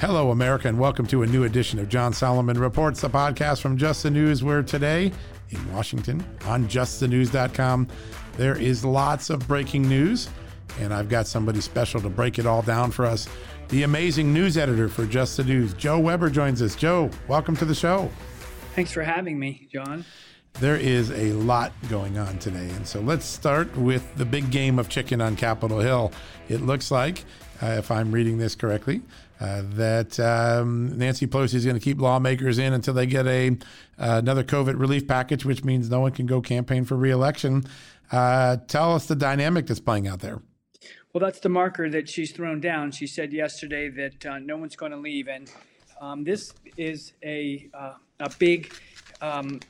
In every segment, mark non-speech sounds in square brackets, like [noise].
Hello, America, and welcome to a new edition of John Solomon Reports, the podcast from Just the News, where today in Washington on justthenews.com, there is lots of breaking news, and I've got somebody special to break it all down for us. The amazing news editor for Just the News, Joe Weber, joins us. Joe, welcome to the show. Thanks for having me, John. There is a lot going on today. And so let's start with the big game of chicken on Capitol Hill. It looks like, uh, if I'm reading this correctly, uh, that um, Nancy Pelosi is going to keep lawmakers in until they get a uh, another COVID relief package, which means no one can go campaign for reelection. Uh, tell us the dynamic that's playing out there. Well, that's the marker that she's thrown down. She said yesterday that uh, no one's going to leave, and um, this is a uh, a big. Um,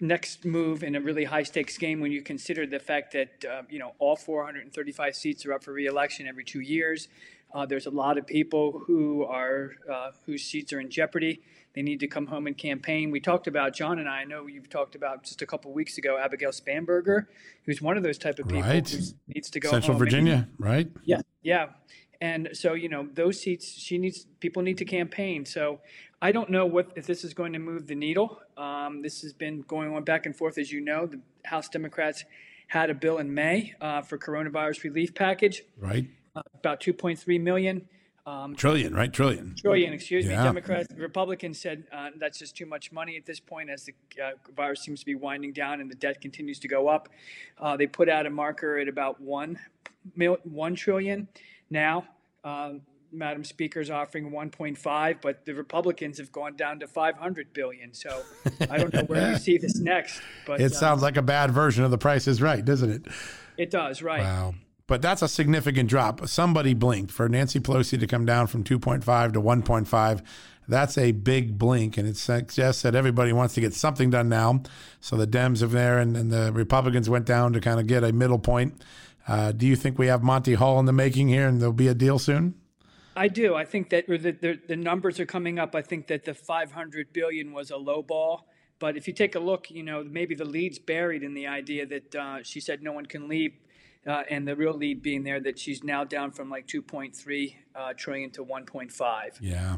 next move in a really high stakes game when you consider the fact that uh, you know all 435 seats are up for reelection every two years. Uh, there's a lot of people who are uh, whose seats are in jeopardy. They need to come home and campaign. We talked about John and I. I know you've talked about just a couple weeks ago Abigail Spanberger, who's one of those type of people right. who needs to go Central home Virginia, and, right? Yeah, yeah. And so you know those seats, she needs people need to campaign. So I don't know what if this is going to move the needle. Um, this has been going on back and forth, as you know. The House Democrats had a bill in May uh, for coronavirus relief package. Right uh, about 2.3 million. Um, trillion, right? Trillion. Trillion, excuse yeah. me. Democrats, Republicans said uh, that's just too much money at this point as the uh, virus seems to be winding down and the debt continues to go up. Uh, they put out a marker at about one, mil- one trillion. Now, um, Madam Speaker is offering 1.5, but the Republicans have gone down to 500 billion. So I don't know where you [laughs] see this next. But it sounds uh, like a bad version of The Price is Right, doesn't it? It does, right? Wow. But that's a significant drop. Somebody blinked for Nancy Pelosi to come down from 2.5 to 1.5. That's a big blink, and it suggests that everybody wants to get something done now. So the Dems are there, and, and the Republicans went down to kind of get a middle point. Uh, do you think we have Monty Hall in the making here, and there'll be a deal soon? I do. I think that the, the, the numbers are coming up. I think that the 500 billion was a low ball. But if you take a look, you know, maybe the lead's buried in the idea that uh, she said no one can leave uh, and the real lead being there that she's now down from like 2.3 uh, trillion to 1.5. Yeah.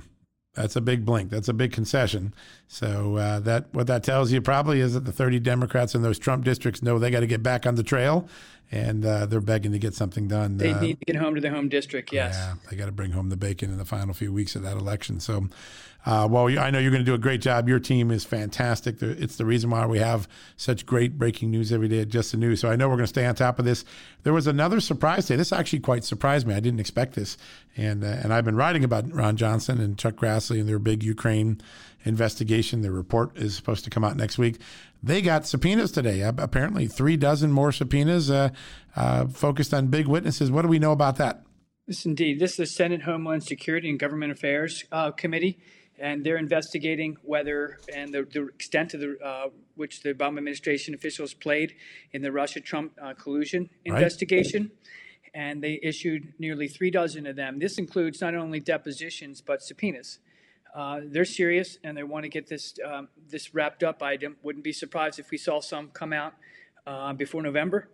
That's a big blink. That's a big concession. So uh, that what that tells you probably is that the 30 Democrats in those Trump districts know they got to get back on the trail, and uh, they're begging to get something done. They uh, need to get home to their home district. Yes. Yeah, they got to bring home the bacon in the final few weeks of that election. So uh, well, I know you're going to do a great job. Your team is fantastic. It's the reason why we have such great breaking news every day at Just the News. So I know we're going to stay on top of this. There was another surprise today. This actually quite surprised me. I didn't expect this, and uh, and I've been writing about Ron Johnson and Chuck Grassley and their big Ukraine investigation. Their report is supposed to come out next week. They got subpoenas today. Apparently, three dozen more subpoenas uh, uh, focused on big witnesses. What do we know about that? Yes, indeed. This is the Senate Homeland Security and Government Affairs uh, Committee and they're investigating whether and the, the extent of the uh, which the Obama administration officials played in the Russia-Trump uh, collusion right. investigation. And they issued nearly three dozen of them. This includes not only depositions but subpoenas. Uh, they're serious and they want to get this um, this wrapped up. I wouldn't be surprised if we saw some come out uh, before November.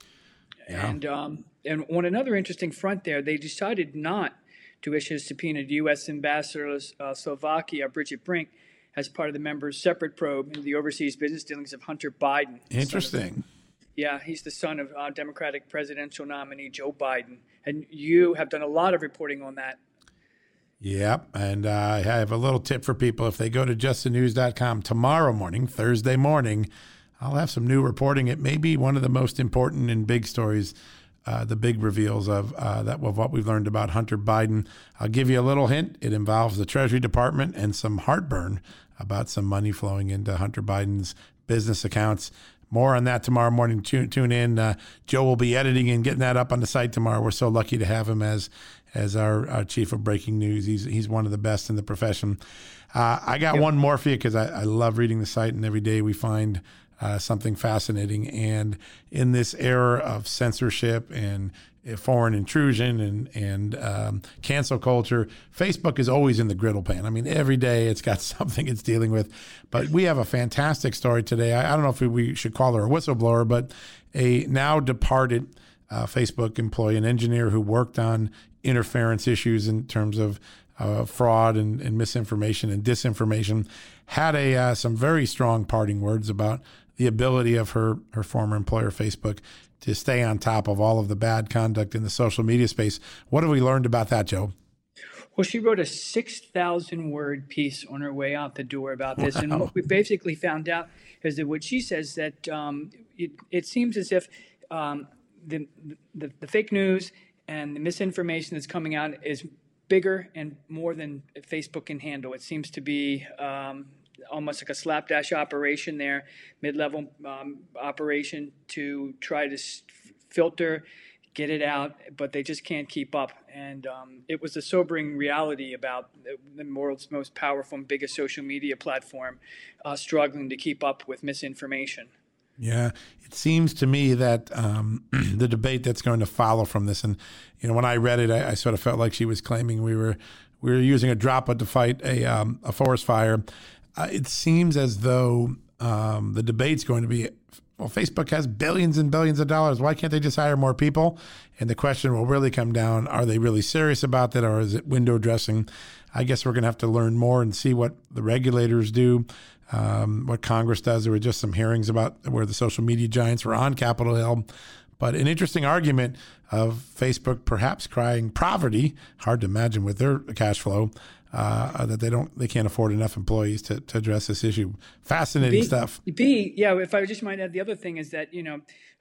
Yeah. And um, and on another interesting front, there they decided not to issue a subpoena to U.S. Ambassador uh, Slovakia, Bridget Brink, as part of the members' separate probe into the overseas business dealings of Hunter Biden. Interesting. Yeah, he's the son of uh, Democratic presidential nominee Joe Biden. And you have done a lot of reporting on that. Yep. And uh, I have a little tip for people. If they go to justthenews.com tomorrow morning, Thursday morning, I'll have some new reporting. It may be one of the most important and big stories, uh, the big reveals of uh, that of what we've learned about Hunter Biden. I'll give you a little hint. It involves the Treasury Department and some heartburn about some money flowing into Hunter Biden's business accounts. More on that tomorrow morning. Tune, tune in. Uh, Joe will be editing and getting that up on the site tomorrow. We're so lucky to have him as as our, our chief of breaking news. He's he's one of the best in the profession. Uh, I got yep. one more for you because I, I love reading the site, and every day we find uh, something fascinating. And in this era of censorship and foreign intrusion and and um, cancel culture, Facebook is always in the griddle pan. I mean, every day it's got [laughs] something it's dealing with. But we have a fantastic story today. I, I don't know if we should call her a whistleblower, but a now departed uh, Facebook employee, an engineer who worked on interference issues in terms of uh, fraud and, and, misinformation and disinformation, had a uh, some very strong parting words about the ability of her her former employer, Facebook, to stay on top of all of the bad conduct in the social media space. What have we learned about that, Joe? Well, she wrote a 6,000 word piece on her way out the door about this. Wow. And what we basically found out is that what she says that um, it, it, seems as if um, the, the, the fake news and the misinformation that's coming out is bigger and more than Facebook can handle. It seems to be um, almost like a slapdash operation there, mid-level um, operation to try to s- filter, get it out, but they just can't keep up. And um, it was a sobering reality about the, world's most powerful and biggest social media platform uh, struggling to keep up with misinformation. Yeah, it seems to me that um, [clears throat] the debate that's going to follow from this, and you know, when I read it, I, I, sort of felt like she was claiming we were we were using a droplet to fight a um, a forest fire, it seems as though um, the debate's going to be well, Facebook has billions and billions of dollars. Why can't they just hire more people? And the question will really come down are they really serious about that or is it window dressing? I guess we're going to have to learn more and see what the regulators do, um, what Congress does. There were just some hearings about where the social media giants were on Capitol Hill. But an interesting argument of Facebook perhaps crying poverty, hard to imagine with their cash flow, uh, that they don't they can't afford enough employees to, to address this issue. Fascinating B, stuff. B, yeah. If I just might add, the other thing is that you know.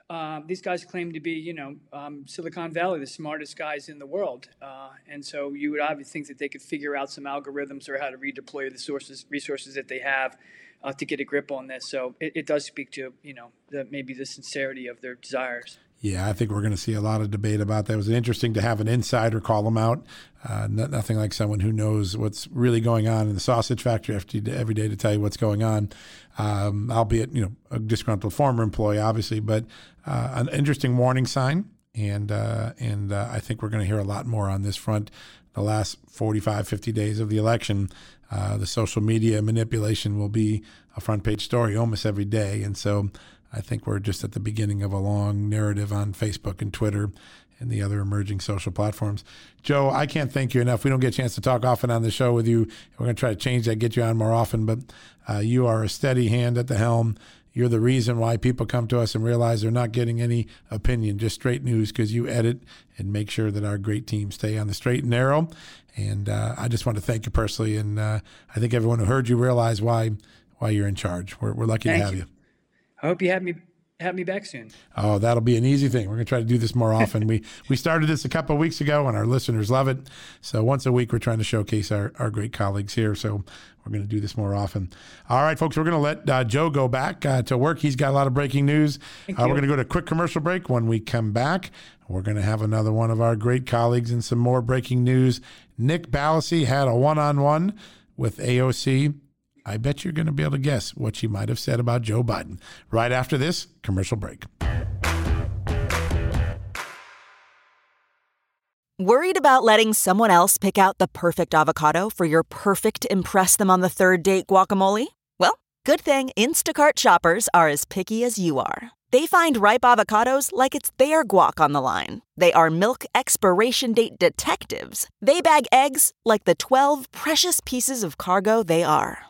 Uh, these guys claim to be, you know, um, Silicon Valley, the smartest guys in the world, uh, and so you would obviously think that they could figure out some algorithms or how to redeploy the sources, resources that they have uh, to get a grip on this. So it, it does speak to, you know, the, maybe the sincerity of their desires. Yeah, I think we're going to see a lot of debate about that. It was interesting to have an insider call them out. Uh, nothing like someone who knows what's really going on in the sausage factory every day to tell you what's going on. Um, albeit, you know, a disgruntled former employee, obviously, but uh, an interesting warning sign. And uh, and uh, I think we're going to hear a lot more on this front. The last 45, 50 days of the election, uh, the social media manipulation will be a front page story almost every day. And so I think we're just at the beginning of a long narrative on Facebook and Twitter and the other emerging social platforms. Joe, I can't thank you enough. We don't get a chance to talk often on the show with you. We're going to try to change that, get you on more often, but uh, you are a steady hand at the helm. You're the reason why people come to us and realize they're not getting any opinion, just straight news, because you edit and make sure that our great team stay on the straight and narrow. And uh, I just want to thank you personally, and uh, I think everyone who heard you realize why why you're in charge. We're, we're lucky thank to have you. you. I hope you have me have me back soon. Oh, that'll be an easy thing. We're going to try to do this more often. we we started this a couple of weeks ago, and our listeners love it. So once a week, we're trying to showcase our, our great colleagues here. So we're going to do this more often. All right, folks, we're going to let uh, Joe go back uh, to work. He's got a lot of breaking news. Uh, we're going to go to a quick commercial break. When we come back, we're going to have another one of our great colleagues and some more breaking news. Nick Ballasy had a one on one with AOC I bet you're going to be able to guess what she might have said about Joe Biden right after this commercial break. Worried about letting someone else pick out the perfect avocado for your perfect Impress Them on the Third Date guacamole? Well, good thing Instacart shoppers are as picky as you are They find ripe avocados like it's their guac on the line. They are milk expiration date detectives. They bag eggs like the 12 precious pieces of cargo they are.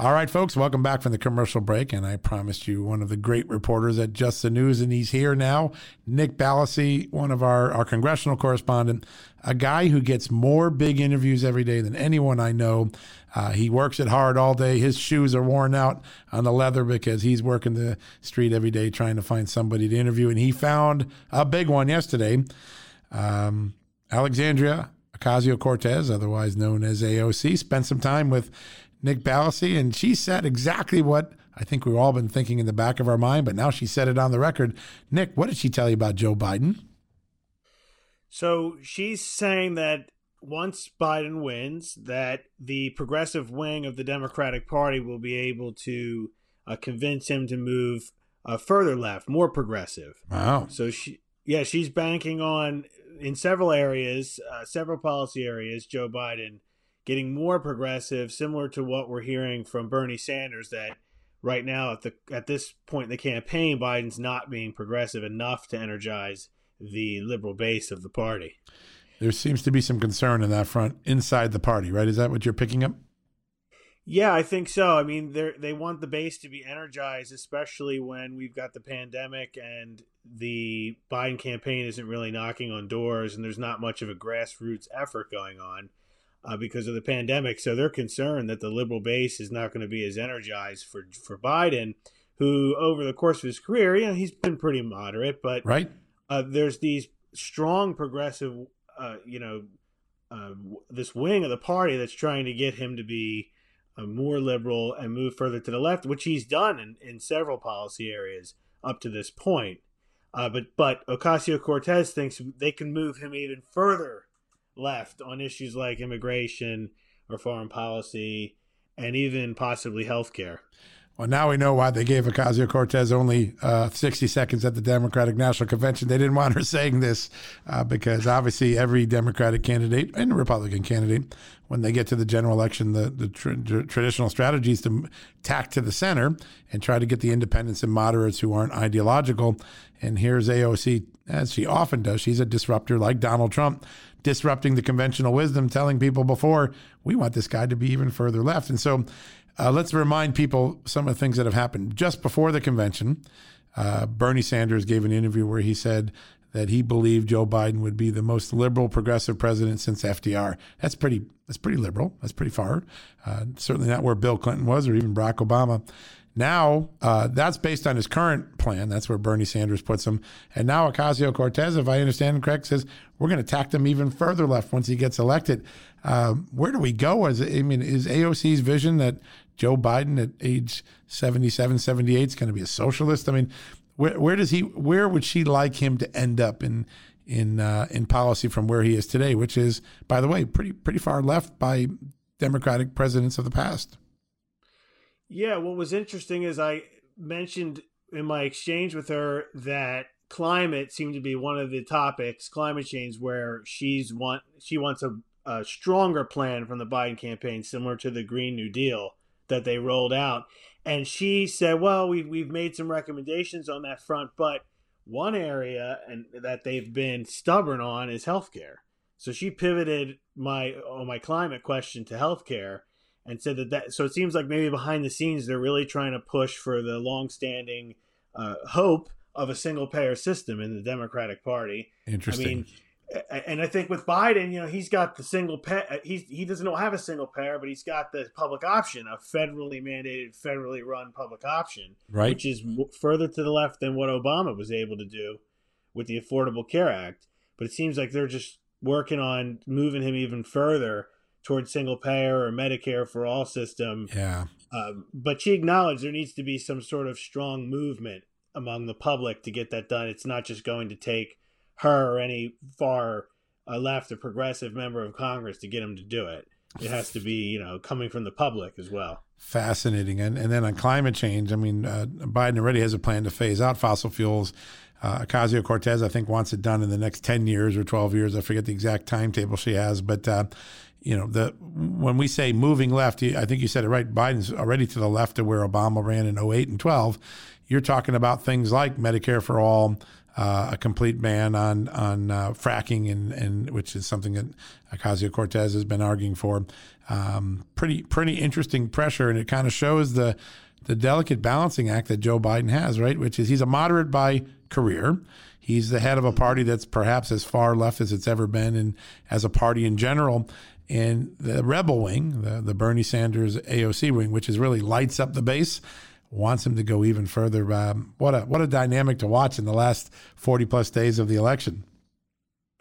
All right, folks, welcome back from the commercial break. And I promised you one of the great reporters at Just the News, and he's here now. Nick Ballasy, one of our, our congressional correspondent, a guy who gets more big interviews every day than anyone I know. Uh, he works it hard all day. His shoes are worn out on the leather because he's working the street every day trying to find somebody to interview. And he found a big one yesterday. Um, Alexandria Ocasio Cortez, otherwise known as AOC, spent some time with Nick Ballasy, and she said exactly what I think we've all been thinking in the back of our mind, but now she said it on the record. Nick, what did she tell you about Joe Biden? So she's saying that once Biden wins, that the progressive wing of the Democratic Party will be able to uh, convince him to move uh, further left, more progressive. Wow. So she, yeah, she's banking on in several areas, uh, several policy areas, Joe Biden getting more progressive, similar to what we're hearing from Bernie Sanders that right now at the at this point in the campaign, Biden's not being progressive enough to energize the liberal base of the party. There seems to be some concern in that front inside the party, right? Is that what you're picking up? Yeah, I think so. I mean, they they want the base to be energized, especially when we've got the pandemic and the Biden campaign isn't really knocking on doors, and there's not much of a grassroots effort going on uh, because of the pandemic. So they're concerned that the liberal base is not going to be as energized for for Biden, who over the course of his career, you know, he's been pretty moderate, but right. Uh, there's these strong progressive, uh, you know, uh, this wing of the party that's trying to get him to be uh, more liberal and move further to the left, which he's done in, in several policy areas up to this point. Uh, but but Ocasio Cortez thinks they can move him even further left on issues like immigration or foreign policy and even possibly health care. Well, now we know why they gave Ocasio Cortez only uh, 60 seconds at the Democratic National Convention. They didn't want her [laughs] saying this uh, because obviously every Democratic candidate and Republican candidate, when they get to the general election, the, the tr- traditional strategy is to tack to the center and try to get the independents and moderates who aren't ideological. And here's AOC, as she often does. She's a disruptor like Donald Trump disrupting the conventional wisdom, telling people before, we want this guy to be even further left. And so uh, let's remind people some of the things that have happened. Just before the convention, uh, Bernie Sanders gave an interview where he said that he believed Joe Biden would be the most liberal progressive president since FDR. That's pretty. That's pretty liberal. That's pretty far. Uh, certainly not where Bill Clinton was or even Barack Obama. Now, uh, that's based on his current plan. That's where Bernie Sanders puts him. And now Ocasio Cortez, if I understand correct, says we're going to tack them even further left once he gets elected. Um, where do we go? As I mean, is AOC's vision that Joe Biden at age 77, 78 is going to be a socialist? I mean, where, where does he? Where would she like him to end up in in uh, in policy from where he is today? Which is, by the way, pretty pretty far left by Democratic presidents of the past. Yeah, what was interesting is I mentioned in my exchange with her that climate seemed to be one of the topics, climate change, where she's want she wants a, a stronger plan from the Biden campaign, similar to the Green New Deal that they rolled out. And she said, "Well, we've we've made some recommendations on that front, but one area and that they've been stubborn on is healthcare." So she pivoted my on my climate question to healthcare and said that that so it seems like maybe behind the scenes they're really trying to push for the long-standing uh, hope of a single payer system in the Democratic Party. Interesting. I mean, and I think with Biden, you know, he's got the single pay. Uh, he's he doesn't have a single payer, but he's got the public option, a federally mandated, federally run public option, right? Which is further to the left than what Obama was able to do with the Affordable Care Act. But it seems like they're just working on moving him even further towards single payer or Medicare for all system. Yeah. Um, but she acknowledged there needs to be some sort of strong movement among the public to get that done. It's not just going to take her or any far uh, left or progressive member of Congress to get him to do it. it has to be you know coming from the public as well. Fascinating, and and then on climate change, I mean, uh, Biden already has a plan to phase out fossil fuels. Uh, Ocasio Cortez, I think, wants it done in the next ten years or twelve years. I forget the exact timetable she has, but uh, you know, the when we say moving left, I think you said it right. Biden's already to the left of where Obama ran in 08 and 12. You're talking about things like Medicare for all, uh, a complete ban on on uh, fracking, and, and which is something that Ocasio Cortez has been arguing for. Um, pretty pretty interesting pressure, and it kind of shows the the delicate balancing act that Joe Biden has, right? Which is he's a moderate by career. He's the head of a party that's perhaps as far left as it's ever been, and as a party in general. And the rebel wing, the, the Bernie Sanders AOC wing, which is really lights up the base, wants him to go even further. Um, what a what a dynamic to watch in the last forty plus days of the election.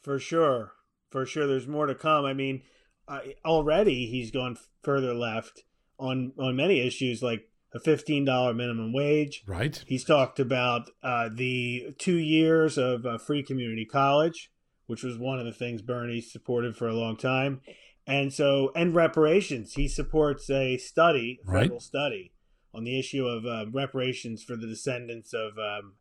For sure, for sure. There's more to come. I mean, uh, already he's gone further left on on many issues like a fifteen dollar minimum wage. Right. He's talked about uh, the two years of uh, free community college, which was one of the things Bernie supported for a long time, and so and reparations. He supports a study, a federal right. study, on the issue of uh, reparations for the descendants of um,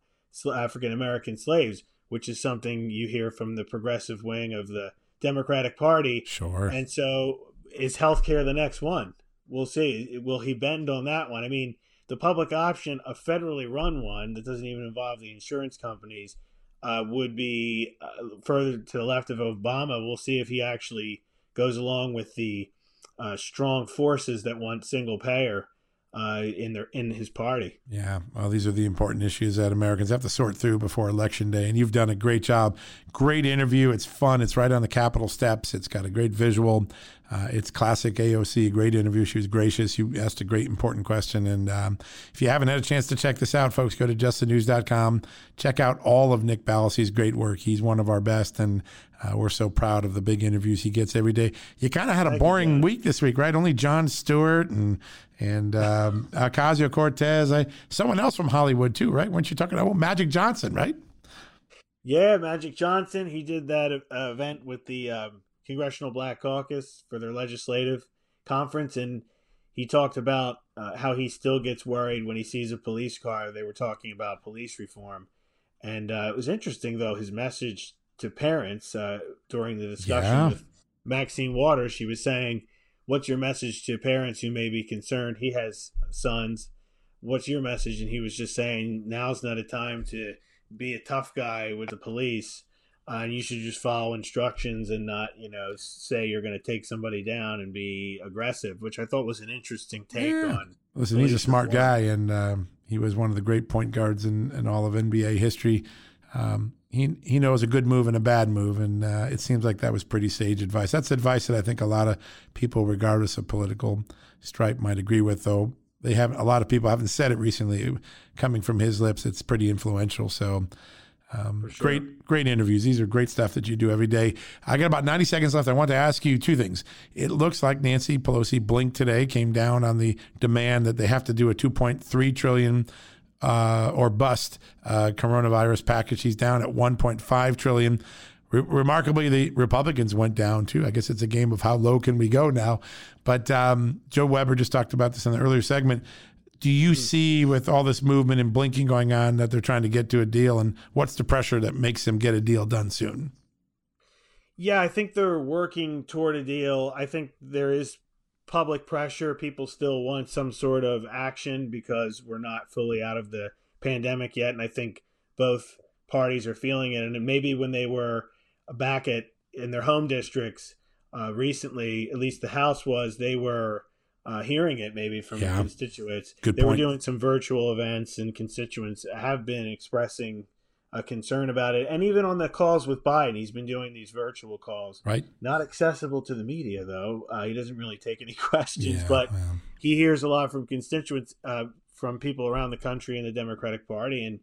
African American slaves, which is something you hear from the progressive wing of the Democratic Party. Sure. And so, is healthcare the next one? We'll see. Will he bend on that one? I mean, the public option, a federally run one that doesn't even involve the insurance companies, uh, would be uh, further to the left of Obama. We'll see if he actually goes along with the uh, strong forces that want single payer uh, in their in his party. Yeah, well, these are the important issues that Americans have to sort through before election day, and you've done a great job. Great interview. It's fun. It's right on the Capitol steps. It's got a great visual. Uh, it's classic AOC. Great interview. She was gracious. You asked a great important question, and um, if you haven't had a chance to check this out, folks, go to justthenews.com. Check out all of Nick Ballasy's great work. He's one of our best, and uh, we're so proud of the big interviews he gets every day. You kind of had a boring week this week, right? Only Jon Stewart and and um, [laughs] Ocasio Cortez. I, someone else from Hollywood too, right? Weren't you talking about Magic Johnson, right? Yeah, Magic Johnson. He did that uh, event with the um, Congressional Black Caucus for their legislative conference, and he talked about uh, how he still gets worried when he sees a police car. They were talking about police reform, and uh, it was interesting though his message to parents uh, during the discussion yeah. with Maxine Waters. She was saying, "What's your message to parents who may be concerned?" He has sons. What's your message? And he was just saying, "Now's not a time to be a tough guy with the police." Uh, and you should just follow instructions and not, you know, say you're going to take somebody down and be aggressive, which I thought was an interesting take yeah. on. Listen, he's a smart guy, and um, he was one of the great point guards in, in all of NBA history. Um, he he knows a good move and a bad move, and uh, it seems like that was pretty sage advice. That's advice that I think a lot of people, regardless of political stripe, might agree with. Though they have a lot of people haven't said it recently. Coming from his lips, it's pretty influential. So. Um, sure. Great, great interviews. These are great stuff that you do every day. I got about 90 seconds left. I want to ask you two things. It looks like Nancy Pelosi blinked today, came down on the demand that they have to do a 2.3 trillion uh, or bust uh, coronavirus package. He's down at 1.5 trillion. Re- remarkably, the Republicans went down too. I guess it's a game of how low can we go now. But um, Joe Weber just talked about this in the earlier segment. Do you hmm. see with all this movement and blinking going on that they're trying to get to a deal? And what's the pressure that makes them get a deal done soon? Yeah, I think they're working toward a deal. I think there is public pressure. People still want some sort of action because we're not fully out of the pandemic yet. And I think both parties are feeling it. And maybe when they were back at in their home districts uh, recently, at least the House was, they were uh, hearing it maybe from yeah. constituents. Good they point. were doing some virtual events, and constituents have been expressing a concern about it. And even on the calls with Biden, he's been doing these virtual calls. Right. Not accessible to the media, though. Uh, he doesn't really take any [laughs] questions, yeah, but he hears a lot from constituents, uh, from people around the country in the Democratic Party, and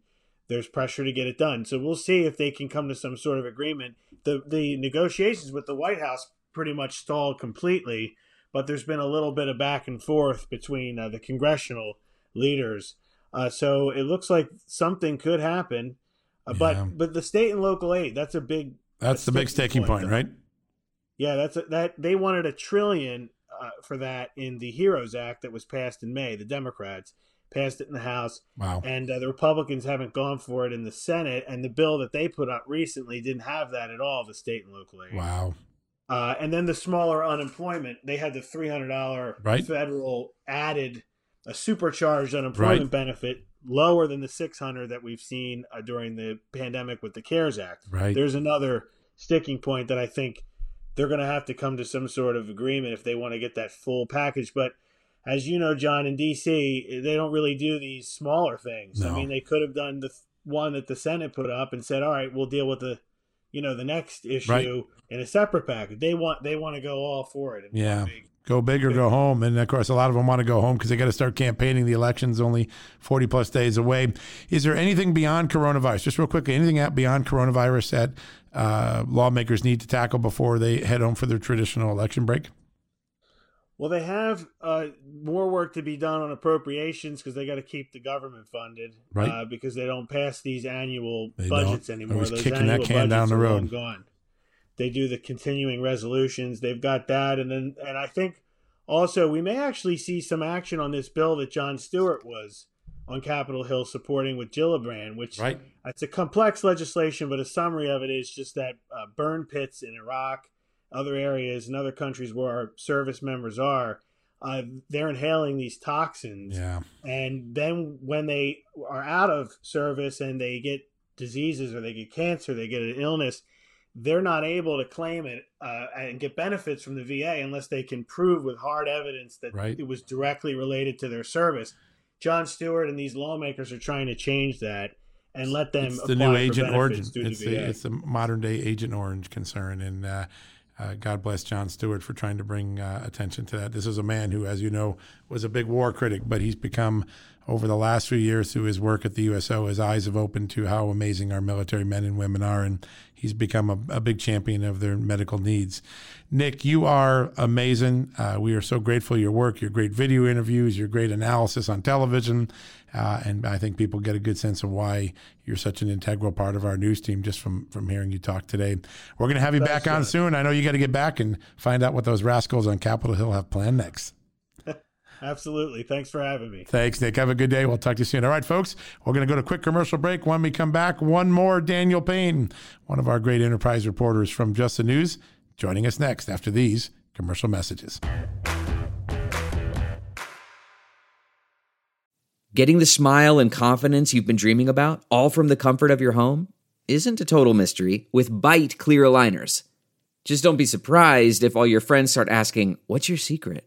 there's pressure to get it done. So we'll see if they can come to some sort of agreement. The the negotiations with the White House pretty much stalled completely, but there's been a little bit of back and forth between uh, the congressional leaders. Uh, so it looks like something could happen. Uh, yeah. But but the state and local aid that's a big that's the big staking point, point right? Yeah, that's a, that they wanted a trillion uh, for that in the Heroes Act that was passed in May. The Democrats passed it in the House. Wow. And uh, the Republicans haven't gone for it in the Senate. And the bill that they put up recently didn't have that at all, the state and local aid. Wow. Uh, and then the smaller unemployment, they had the $300 Right. federal added, a supercharged unemployment Right. benefit lower than the 600 that we've seen uh, during the pandemic with the CARES Act. Right. There's another sticking point that I think they're going to have to come to some sort of agreement if they want to get that full package. But as you know, John, in D.C., they don't really do these smaller things. I mean, they could have done the th- one that the Senate put up and said, "All right, we'll deal with the, you know, the next issue Right. in a separate package." They want they want to go all for it. Yeah. big- Go big or go home. And of course, a lot of them want to go home because they got to start campaigning. The election's only 40 plus days away. Is there anything beyond coronavirus? Just real quickly, anything out beyond coronavirus that uh, lawmakers need to tackle before they head home for their traditional election break? Well, they have uh, more work to be done on appropriations because they got to keep the government funded, Right. Uh, because they don't pass these annual They budgets don't. anymore. Those kicking that annual can down budgets the are road. Gone. They do the continuing resolutions. They've got that, and then and I think also we may actually see some action on this bill that Jon Stewart was on Capitol Hill supporting with Gillibrand, which Right. it's a complex legislation, but a summary of it is just that uh, burn pits in Iraq, other areas, and other countries where our service members are, uh, they're inhaling these toxins. Yeah. And then when they are out of service and they get diseases or they get cancer, they get an illness, they're not able to claim it uh, and get benefits from the VA unless they can prove with hard evidence that Right. it was directly related to their service. Jon Stewart and these lawmakers are trying to change that and let them It's the new Agent Orange. It's the the, it's the modern day Agent Orange concern. And uh, uh, God bless Jon Stewart for trying to bring uh, attention to that. This is a man who, as you know, was a big war critic, but he's become, over the last few years through his work at the USO, his eyes have opened to how amazing our military men and women are. And he's become a, a big champion of their medical needs. Nick, you are amazing. Uh, we are so grateful your work, your great video interviews, your great analysis on television. Uh, and I think people get a good sense of why you're such an integral part of our news team just from, from hearing you talk today. We're going to have you back on soon. I know you got to get back and find out what those rascals on Capitol Hill have planned next. Absolutely. Thanks for having me. Thanks, Nick. Have a good day. We'll talk to you soon. All right, folks, we're going to go to a quick commercial break. When we come back, one more Daniel Payne, one of our great enterprise reporters from Just the News, joining us next after these commercial messages. Getting the smile and confidence you've been dreaming about, all from the comfort of your home, isn't a total mystery with Byte Clear Aligners. Just don't be surprised if all your friends start asking, What's your secret?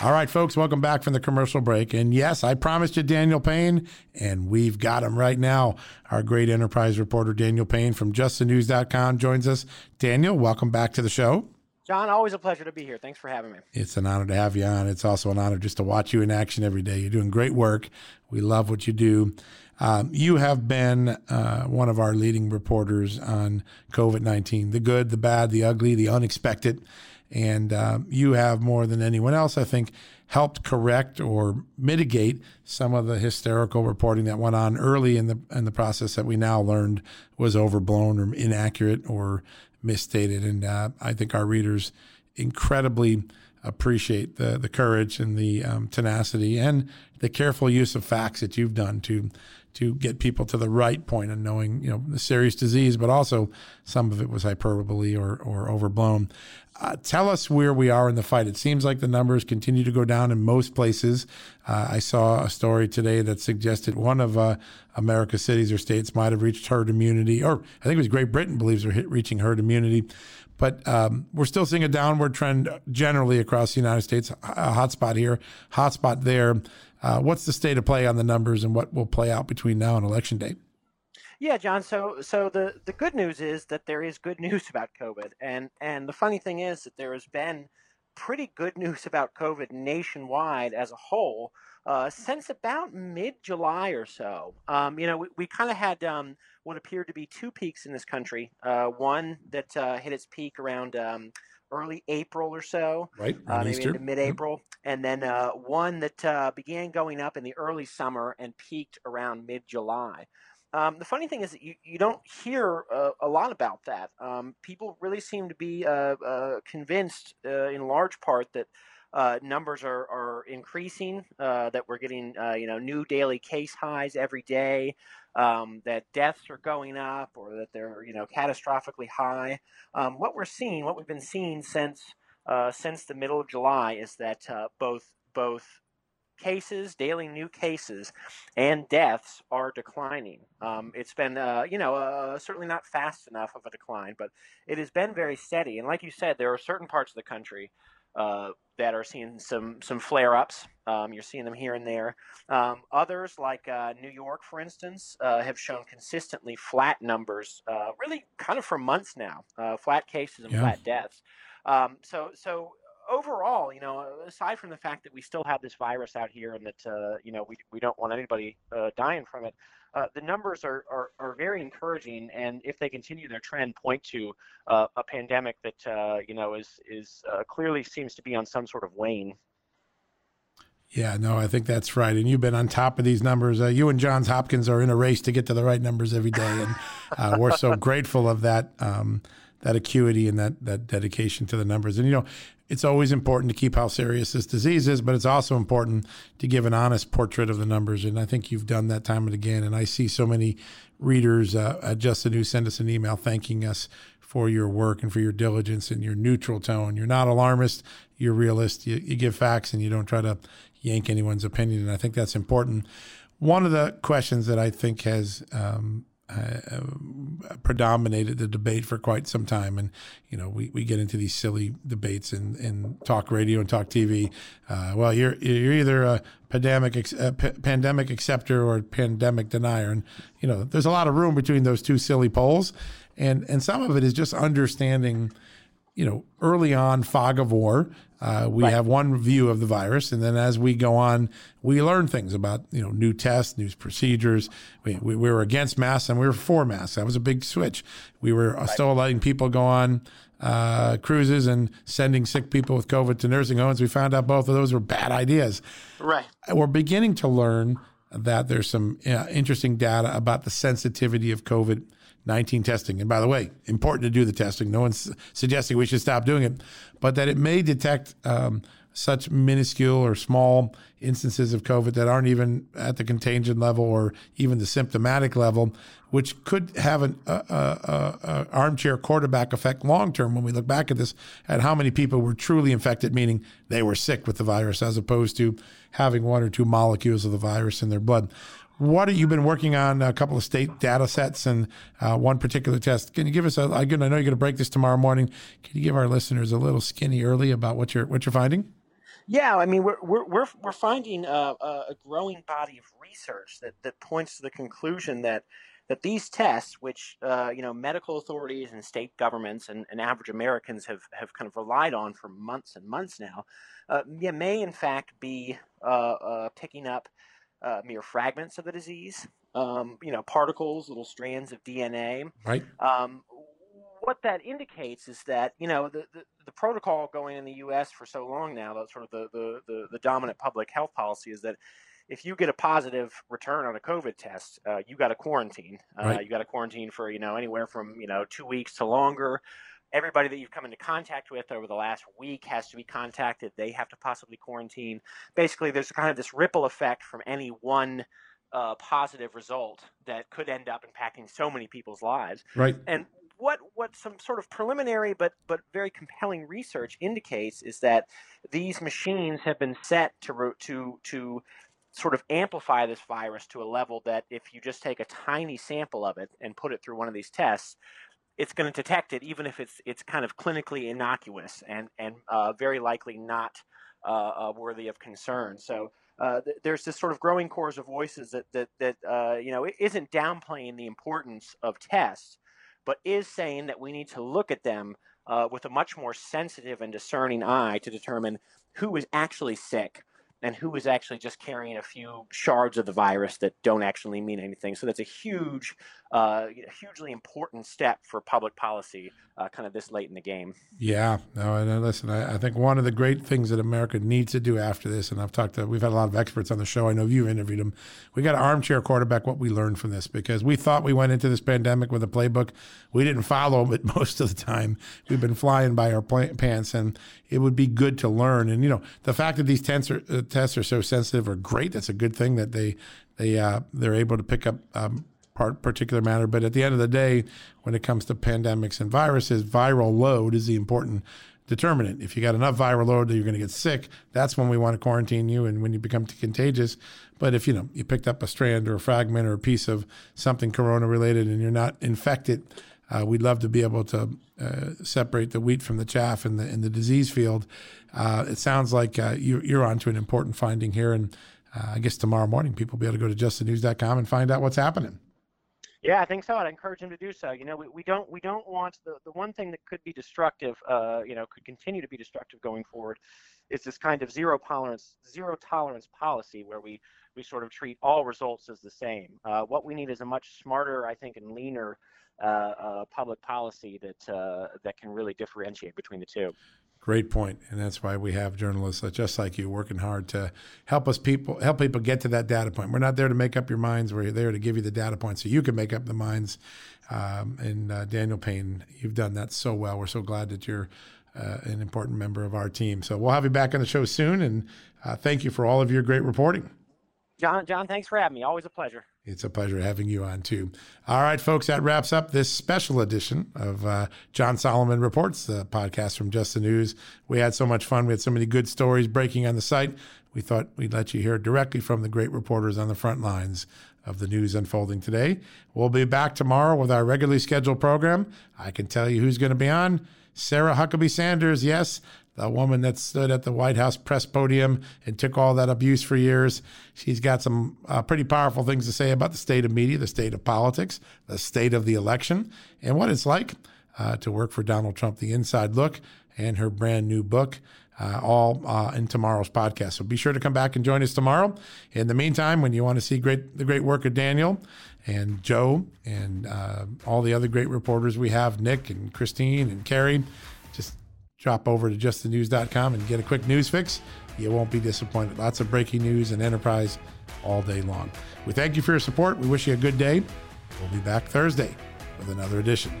All right, folks, welcome back from the commercial break. And yes, I promised you Daniel Payne, and we've got him right now. Our great enterprise reporter, Daniel Payne from justthenews.com, joins us. Daniel, welcome back to the show. John, always a pleasure to be here. Thanks for having me. It's an honor to have you on. It's also an honor just to watch you in action every day. You're doing great work. We love what you do. Um, you have been uh, one of our leading reporters on COVID 19 the good, the bad, the ugly, the unexpected. And um, you have more than anyone else, I think, helped correct or mitigate some of the hysterical reporting that went on early in the in the process that we now learned was overblown or inaccurate or misstated. And uh, I think our readers incredibly appreciate the the courage and the um, tenacity and the careful use of facts that you've done to to get people to the right point of knowing, you know, the serious disease, but also some of it was hyperbole or, or overblown. Uh, tell us where we are in the fight. It seems like the numbers continue to go down in most places. Uh, I saw a story today that suggested one of uh, America's cities or states might have reached herd immunity, or I think it was Great Britain believes they're reaching herd immunity. But um, we're still seeing a downward trend generally across the United States. A hotspot here, hotspot there. Uh, what's the state of play on the numbers, and what will play out between now and election day? Yeah, John. So, so the the good news is that there is good [laughs] news about COVID, and and the funny thing is that there has been pretty good [laughs] news about COVID nationwide as a whole uh, since about mid July or so. Um, you know, we, we kind of had um, what appeared to be two peaks in this country. Uh, one that uh, hit its peak around um, early April or so, right? Uh, maybe into mid-April, and then uh, one that uh, began going up in the early summer and peaked around mid-July. Um, the funny thing is that you, you don't hear uh, a lot about that. Um, people really seem to be uh, uh, convinced, in large part, that numbers are, are increasing, that we're getting you know new daily case highs every day, um, that deaths are going up or that they're you know catastrophically high. Um, what we're seeing, what we've been seeing since uh, since the middle of July, is that uh, both both cases, daily new cases, and deaths are declining. Um, it's been, uh, you know, uh, certainly not fast enough of a decline, but it has been very steady. And like you said, there are certain parts of the country uh, that are seeing some some flare ups. Um, you're seeing them here and there. Um, others, like uh, New York, for instance, uh, have shown consistently flat numbers, uh, really kind of for months now, uh, flat cases and yeah. flat deaths. Um, so so overall, you know, aside from the fact that we still have this virus out here and that uh, you know we we don't want anybody dying from it uh, the numbers are, are, are, very encouraging, and if they continue their trend, point to uh, a pandemic that uh, you know is is uh, clearly seems to be on some sort of wane. Yeah, no, I think that's right. And you've been on top of these numbers. Uh, you and Johns Hopkins are in a race to get to the right numbers every day, and uh, we're so [laughs] grateful of that. Um, that acuity and that that dedication to the numbers. And you know, it's always important to keep how serious this disease is, but it's also important to give an honest portrait of the numbers. And I think you've done that time and again. And I see so many readers uh, at Just News send us an email thanking us for your work and for your diligence and your neutral tone. You're not alarmist, you're realist. You, you give facts and you don't try to yank anyone's opinion. And I think that's important. One of the questions that I think has um, uh, predominated the debate for quite some time. And, you know, we, we get into these silly debates in, in talk radio and talk TV. Uh, well, you're, you're either a pandemic, a p- pandemic acceptor or pandemic denier. And, you know, there's a lot of room between those two silly poles. And, and some of it is just understanding – you know, early on, fog of war, uh, we right. have one view of the virus, and then as we go on, we learn things about you know new tests, new procedures. We, we, we were against masks and we were for masks. That was a big switch. We were right. still letting people go on uh, cruises and sending sick people with COVID to nursing homes. We found out both of those were bad ideas. Right. We're beginning to learn that there's some uh, interesting data about the sensitivity of COVID 19 testing. And by the way, important to do the testing. No one's suggesting we should stop doing it, but that it may detect um, such minuscule or small instances of COVID that aren't even at the contagion level or even the symptomatic level, which could have an a, a, a armchair quarterback effect long term when we look back at this, at how many people were truly infected, meaning they were sick with the virus, as opposed to having one or two molecules of the virus in their blood. What have you been working on? A couple of state data sets and uh, one particular test. Can you give us a? I know you're going to break this tomorrow morning. Can you give our listeners a little skinny early about what you're what you're finding? Yeah, I mean, we're we're we're, we're finding a, a growing body of research that that points to the conclusion that that these tests, which uh, you know medical authorities and state governments and, and, average Americans have, have kind of relied on for months and months now, uh, may in fact be uh, uh picking up uh, mere fragments of the disease, um, you know, particles, little strands of DNA. Right. Um, what that indicates is that you know the, the, the, protocol going in the U.S. for so long now, that sort of the, the, the, the dominant public health policy is that if you get a positive return on a COVID test, uh, you got to quarantine. Uh, right. You got to quarantine for you know anywhere from you know two weeks to longer everybody that you've come into contact with over the last week has to be contacted. They have to possibly quarantine. Basically, there's kind of this ripple effect from any one uh, positive result that could end up impacting so many people's lives. Right. And what what some sort of preliminary but but very compelling research indicates is that these machines have been set to to to sort of amplify this virus to a level that if you just take a tiny sample of it and put it through one of these tests, it's going to detect it even if it's it's kind of clinically innocuous and and uh, very likely not uh, uh, worthy of concern. So. Uh, th- there's this sort of growing chorus of voices that that that uh, you know isn't downplaying the importance of tests, but is saying that we need to look at them with a much more sensitive and discerning eye to determine who is actually sick and who is actually just carrying a few shards of the virus that don't actually mean anything. So that's a huge, uh, hugely important step for public policy, uh, kind of this late in the game. Yeah, no, and listen, I, I, think one of the great things that America needs to do after this, and I've talked to, we've had a lot of experts on the show. I know you've interviewed them. We got an armchair quarterback. What we learned from this, because we thought we went into this pandemic with a playbook, we didn't follow it [laughs] most of the time. We've been flying by our pants, and it would be good to learn. And you know, the fact that these tents are, uh, tests are so sensitive are great. That's a good thing that they they uh, they're able to pick up um, part particular matter. But at the end of the day, when it comes to pandemics and viruses, viral load is the important determinant. If you got enough viral load that you're going to get sick, that's when we want to quarantine you and when you become contagious. But if you know you picked up a strand or a fragment or a piece of something corona related and you're not infected, uh, we'd love to be able to uh, separate the wheat from the chaff in the in the disease field. Uh, it sounds like uh, you, you're onto an important finding here, and uh, I guess tomorrow morning people will be able to go to justthenews.com and find out what's happening. Yeah, I think so. I'd encourage them to do so. You know, we, we don't we don't want the, the one thing that could be destructive, uh, you know, could continue to be destructive going forward, is this kind of zero tolerance zero tolerance policy where we we sort of treat all results as the same. Uh, what we need is a much smarter, I think, and leaner public policy that uh, that can really differentiate between the two. Great point, and that's why we have journalists just like you working hard to help us people help people get to that data point. We're not there to make up your minds; we're there to give you the data points so you can make up the minds. Um, and uh, Daniel Payne, you've done that so well. We're so glad that you're uh, an important member of our team. So we'll have you back on the show soon, and uh, thank you for all of your great reporting. John, John, thanks for having me. Always a pleasure. It's a pleasure having you on too. All right, folks, that wraps up this special edition of uh, John Solomon Reports, the podcast from Just the News. We had so much fun. We had so many good stories breaking on the site. We thought we'd let you hear directly from the great reporters on the front lines of the news unfolding today. We'll be back tomorrow with our regularly scheduled program. I can tell you who's going to be on. Sarah Huckabee Sanders, yes, the woman that stood at the White House press podium and took all that abuse for years. She's got some uh, pretty powerful things to say about the state of media, the state of politics, the state of the election, and what it's like uh, to work for Donald Trump, the inside look, and her brand new book. Uh, all uh, in tomorrow's podcast. So be sure to come back and join us tomorrow. In the meantime, when you want to see great the great work of Daniel and Joe and uh, all the other great reporters we have, Nick and Christine and Carrie, drop over to justthenews.com and get a quick news fix. You won't be disappointed. Lots of breaking news and enterprise all day long. We thank you for your support. We wish you a good day. We'll be back Thursday with another edition.